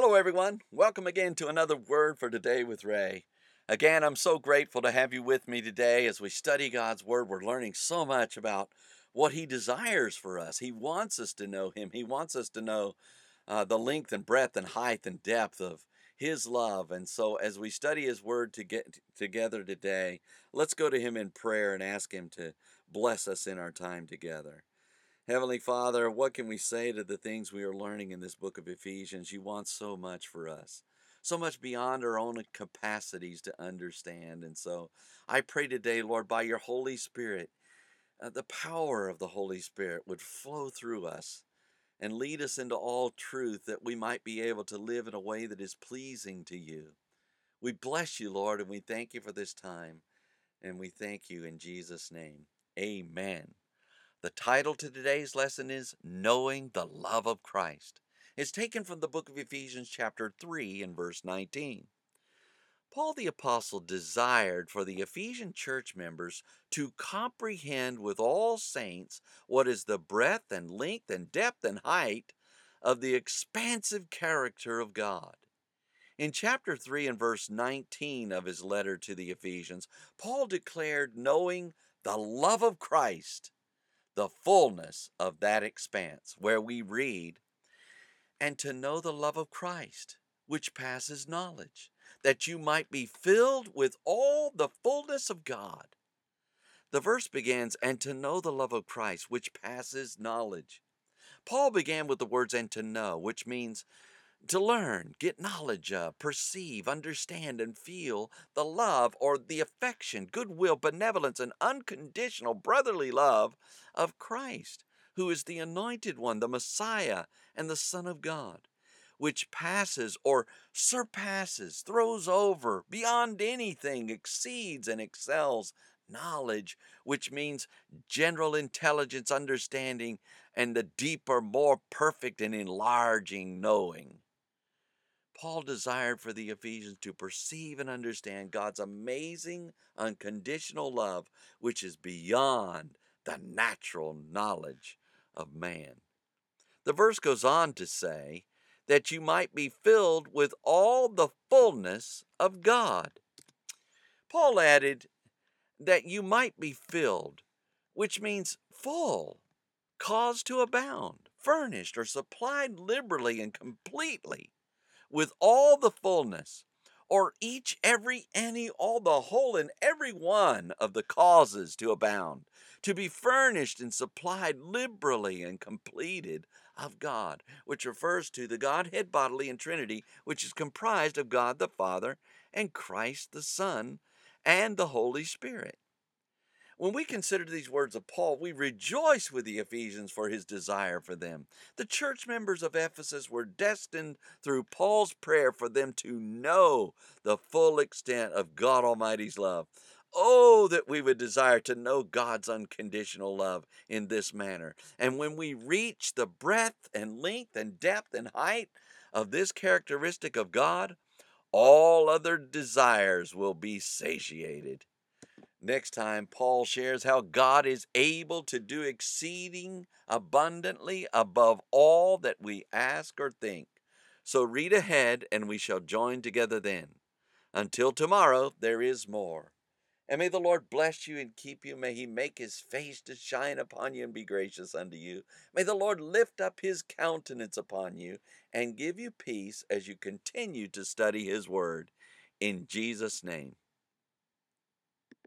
Hello, everyone. Welcome again to another Word for Today with Ray. Again, I'm so grateful to have you with me today as we study God's Word. We're learning so much about what He desires for us. He wants us to know Him, He wants us to know uh, the length and breadth and height and depth of His love. And so, as we study His Word to get together today, let's go to Him in prayer and ask Him to bless us in our time together. Heavenly Father, what can we say to the things we are learning in this book of Ephesians? You want so much for us, so much beyond our own capacities to understand. And so I pray today, Lord, by your Holy Spirit, uh, the power of the Holy Spirit would flow through us and lead us into all truth that we might be able to live in a way that is pleasing to you. We bless you, Lord, and we thank you for this time. And we thank you in Jesus' name. Amen. The title to today's lesson is Knowing the Love of Christ. It's taken from the book of Ephesians, chapter 3, and verse 19. Paul the Apostle desired for the Ephesian church members to comprehend with all saints what is the breadth and length and depth and height of the expansive character of God. In chapter 3 and verse 19 of his letter to the Ephesians, Paul declared knowing the love of Christ the fullness of that expanse, where we read, and to know the love of Christ, which passes knowledge, that you might be filled with all the fullness of God. The verse begins, and to know the love of Christ, which passes knowledge. Paul began with the words, and to know, which means to learn, get knowledge of, perceive, understand, and feel the love or the affection, goodwill, benevolence, and unconditional brotherly love of Christ, who is the anointed one, the Messiah, and the Son of God, which passes or surpasses, throws over, beyond anything, exceeds and excels knowledge, which means general intelligence, understanding, and the deeper, more perfect and enlarging knowing. Paul desired for the Ephesians to perceive and understand God's amazing, unconditional love, which is beyond the natural knowledge of man. The verse goes on to say, that you might be filled with all the fullness of God. Paul added, that you might be filled, which means full, caused to abound, furnished or supplied liberally and completely with all the fullness, or each, every, any, all, the whole, and every one of the causes to abound, to be furnished and supplied liberally and completed of God, which refers to the Godhead bodily and Trinity, which is comprised of God the Father and Christ the Son and the Holy Spirit. When we consider these words of Paul, we rejoice with the Ephesians for his desire for them. The church members of Ephesus were destined through Paul's prayer for them to know the full extent of God Almighty's love. Oh, that we would desire to know God's unconditional love in this manner. And when we reach the breadth and length and depth and height of this characteristic of God, all other desires will be satiated. Next time, Paul shares how God is able to do exceeding abundantly above all that we ask or think. So read ahead, and we shall join together then. Until tomorrow, there is more. And may the Lord bless you and keep you. May he make his face to shine upon you and be gracious unto you. May the Lord lift up his countenance upon you and give you peace as you continue to study his word. In Jesus' name.